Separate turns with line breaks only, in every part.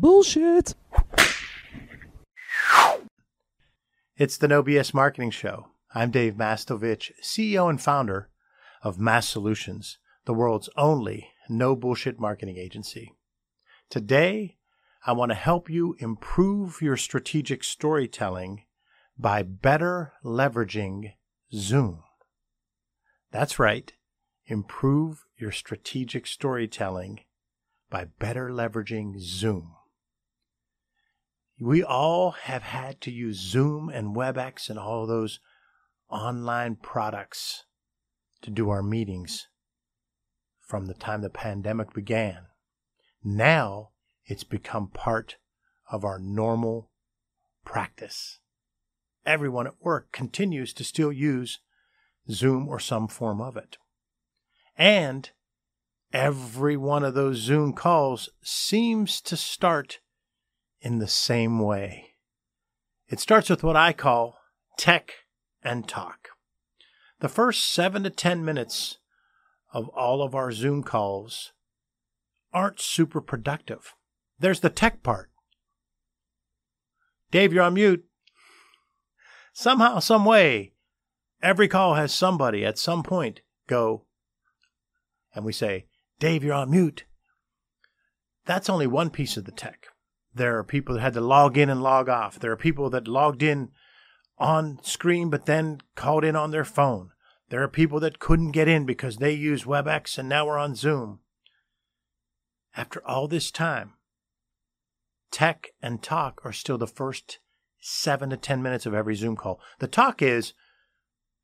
Bullshit.
It's the No BS Marketing Show. I'm Dave Mastovich, CEO and founder of MASSolutions, the world's only no bullshit marketing agency. Today, I want to help you improve your strategic storytelling by better leveraging Zoom. That's right. Improve your strategic storytelling by better leveraging Zoom. We all have had to use Zoom and WebEx and all those online products to do our meetings from the time the pandemic began. Now it's become part of our normal practice. Everyone at work continues to still use Zoom or some form of it. And every one of those Zoom calls seems to start in the same way. It starts with what I call tech and talk. The first seven to 10 minutes of all of our Zoom calls aren't super productive. There's the tech part. Dave, you're on mute. Somehow, some way, every call has somebody at some point go, and we say, Dave, you're on mute. That's only one piece of the tech. There are people that had to log in and log off. There are people that logged in on screen but then called in on their phone. There are people that couldn't get in because they use WebEx and now we're on Zoom. After all this time, tech and talk are still the first seven to 10 minutes of every Zoom call. The talk is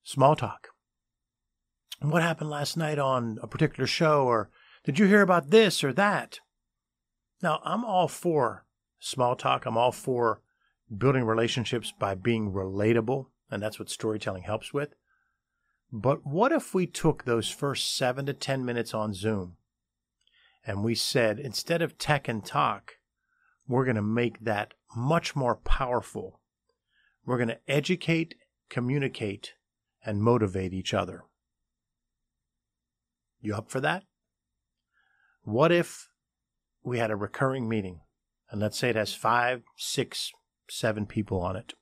small talk. What happened last night on a particular show? Or did you hear about this or that? Now, I'm all for small talk. I'm all for building relationships by being relatable, and that's what storytelling helps with. But what if we took those first seven to 10 minutes on Zoom and we said, instead of tech and talk, we're going to make that much more powerful. We're going to educate, communicate, and motivate each other. You up for that? What if we had a recurring meeting and let's say it has five, six, seven people on it.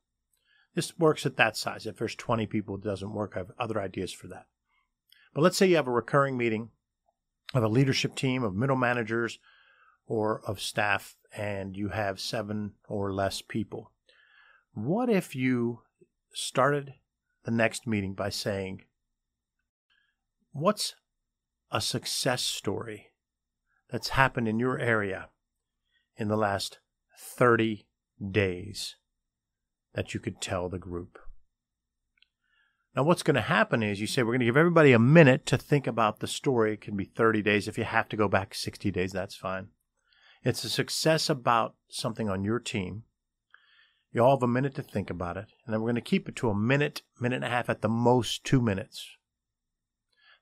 This works at that size. If there's 20 people, it doesn't work. I have other ideas for that. But let's say you have a recurring meeting of a leadership team of middle managers or of staff, and you have seven or less people. What if you started the next meeting by saying, What's a success story that's happened in your area in the last 30 days that you could tell the group. Now, what's going to happen is you say, we're going to give everybody a minute to think about the story. It can be 30 days. If you have to go back 60 days, that's fine. It's a success about something on your team. You all have a minute to think about it. And then we're going to keep it to a minute, minute and a half, at the most two minutes.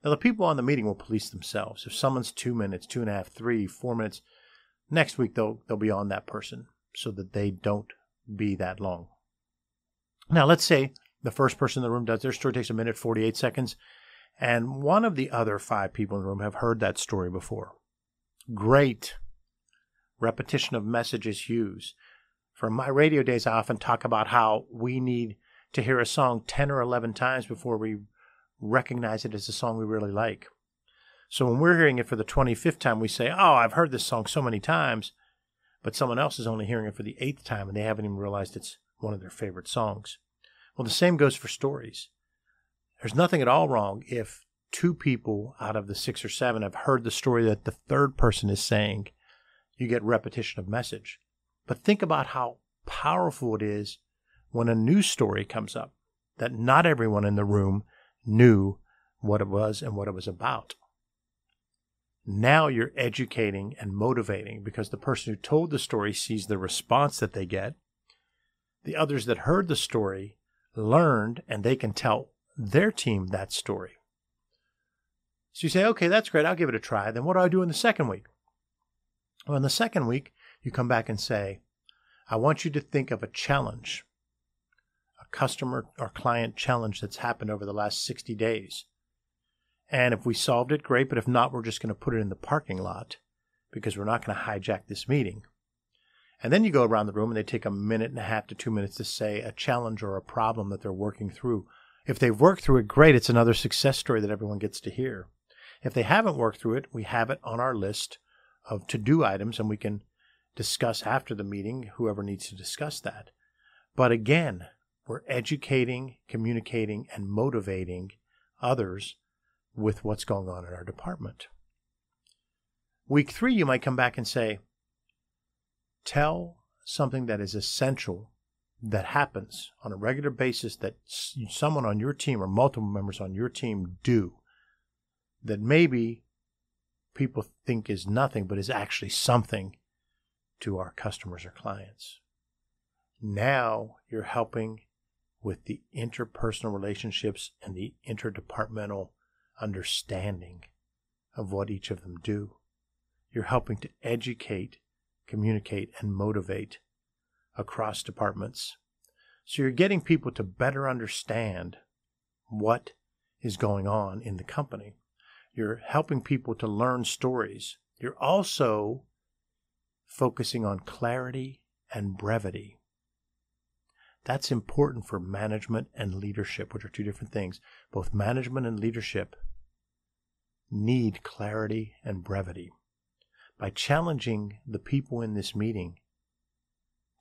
Now, the people on the meeting will police themselves. If someone's two minutes, two and a half, three, four minutes, Next week they'll they'll be on that person so that they don't be that long. Now let's say the first person in the room does their story takes a minute 48 seconds and one of the other five people in the room have heard that story before. Great. Repetition of messages huge. From my radio days, I often talk about how we need to hear a song 10 or 11 times before we recognize it as a song we really like. So when we're hearing it for the 25th time, we say, Oh, I've heard this song so many times. But someone else is only hearing it for the eighth time and they haven't even realized it's one of their favorite songs. Well, the same goes for stories. There's nothing at all wrong if two people out of the six or seven have heard the story that the third person is saying. You get repetition of message. But think about how powerful it is when a new story comes up that not everyone in the room knew what it was and what it was about. Now you're educating and motivating because the person who told the story sees the response that they get. The others that heard the story learned and they can tell their team that story. So you say, okay, that's great. I'll give it a try. Then what do I do in the second week? Well, in the second week, you come back and say, I want you to think of a challenge, a customer or client challenge that's happened over the last 60 days. And if we solved it, great. But if not, we're just going to put it in the parking lot because we're not going to hijack this meeting. And then you go around the room and they take a minute and a half to two minutes to say a challenge or a problem that they're working through. If they've worked through it, great. It's another success story that everyone gets to hear. If they haven't worked through it, we have it on our list of to do items and we can discuss after the meeting, whoever needs to discuss that. But again, we're educating, communicating, and motivating others with what's going on in our department. Week three, you might come back and say, tell something that is essential that happens on a regular basis that someone on your team or multiple members on your team do that maybe people think is nothing, but is actually something to our customers or clients. Now you're helping with the interpersonal relationships and the interdepartmental understanding of what each of them do. You're helping to educate, communicate, and motivate across departments. So you're getting people to better understand what is going on in the company. You're helping people to learn stories. You're also focusing on clarity and brevity. That's important for management and leadership, which are two different things. Both management and leadership need clarity and brevity. By challenging the people in this meeting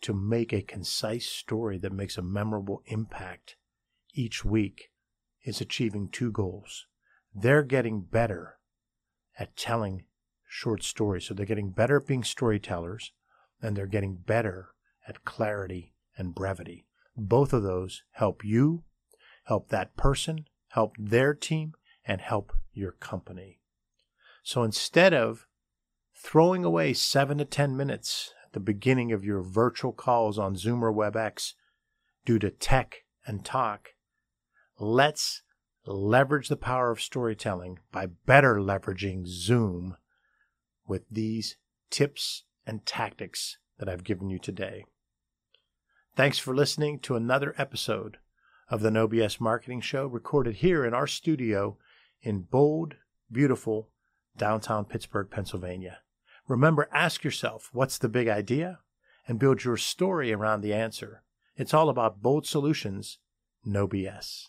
to make a concise story that makes a memorable impact each week is achieving two goals. They're getting better at telling short stories. So they're getting better at being storytellers and they're getting better at clarity and brevity. Both of those help you, help that person, help their team, and help your company. So instead of throwing away seven to 10 minutes at the beginning of your virtual calls on Zoom or WebEx due to tech and talk, let's leverage the power of storytelling by better leveraging Zoom with these tips and tactics that I've given you today. Thanks for listening to another episode of the No BS Marketing Show recorded here in our studio in bold, beautiful downtown Pittsburgh, Pennsylvania. Remember, ask yourself, what's the big idea? And build your story around the answer. It's all about bold solutions, no BS.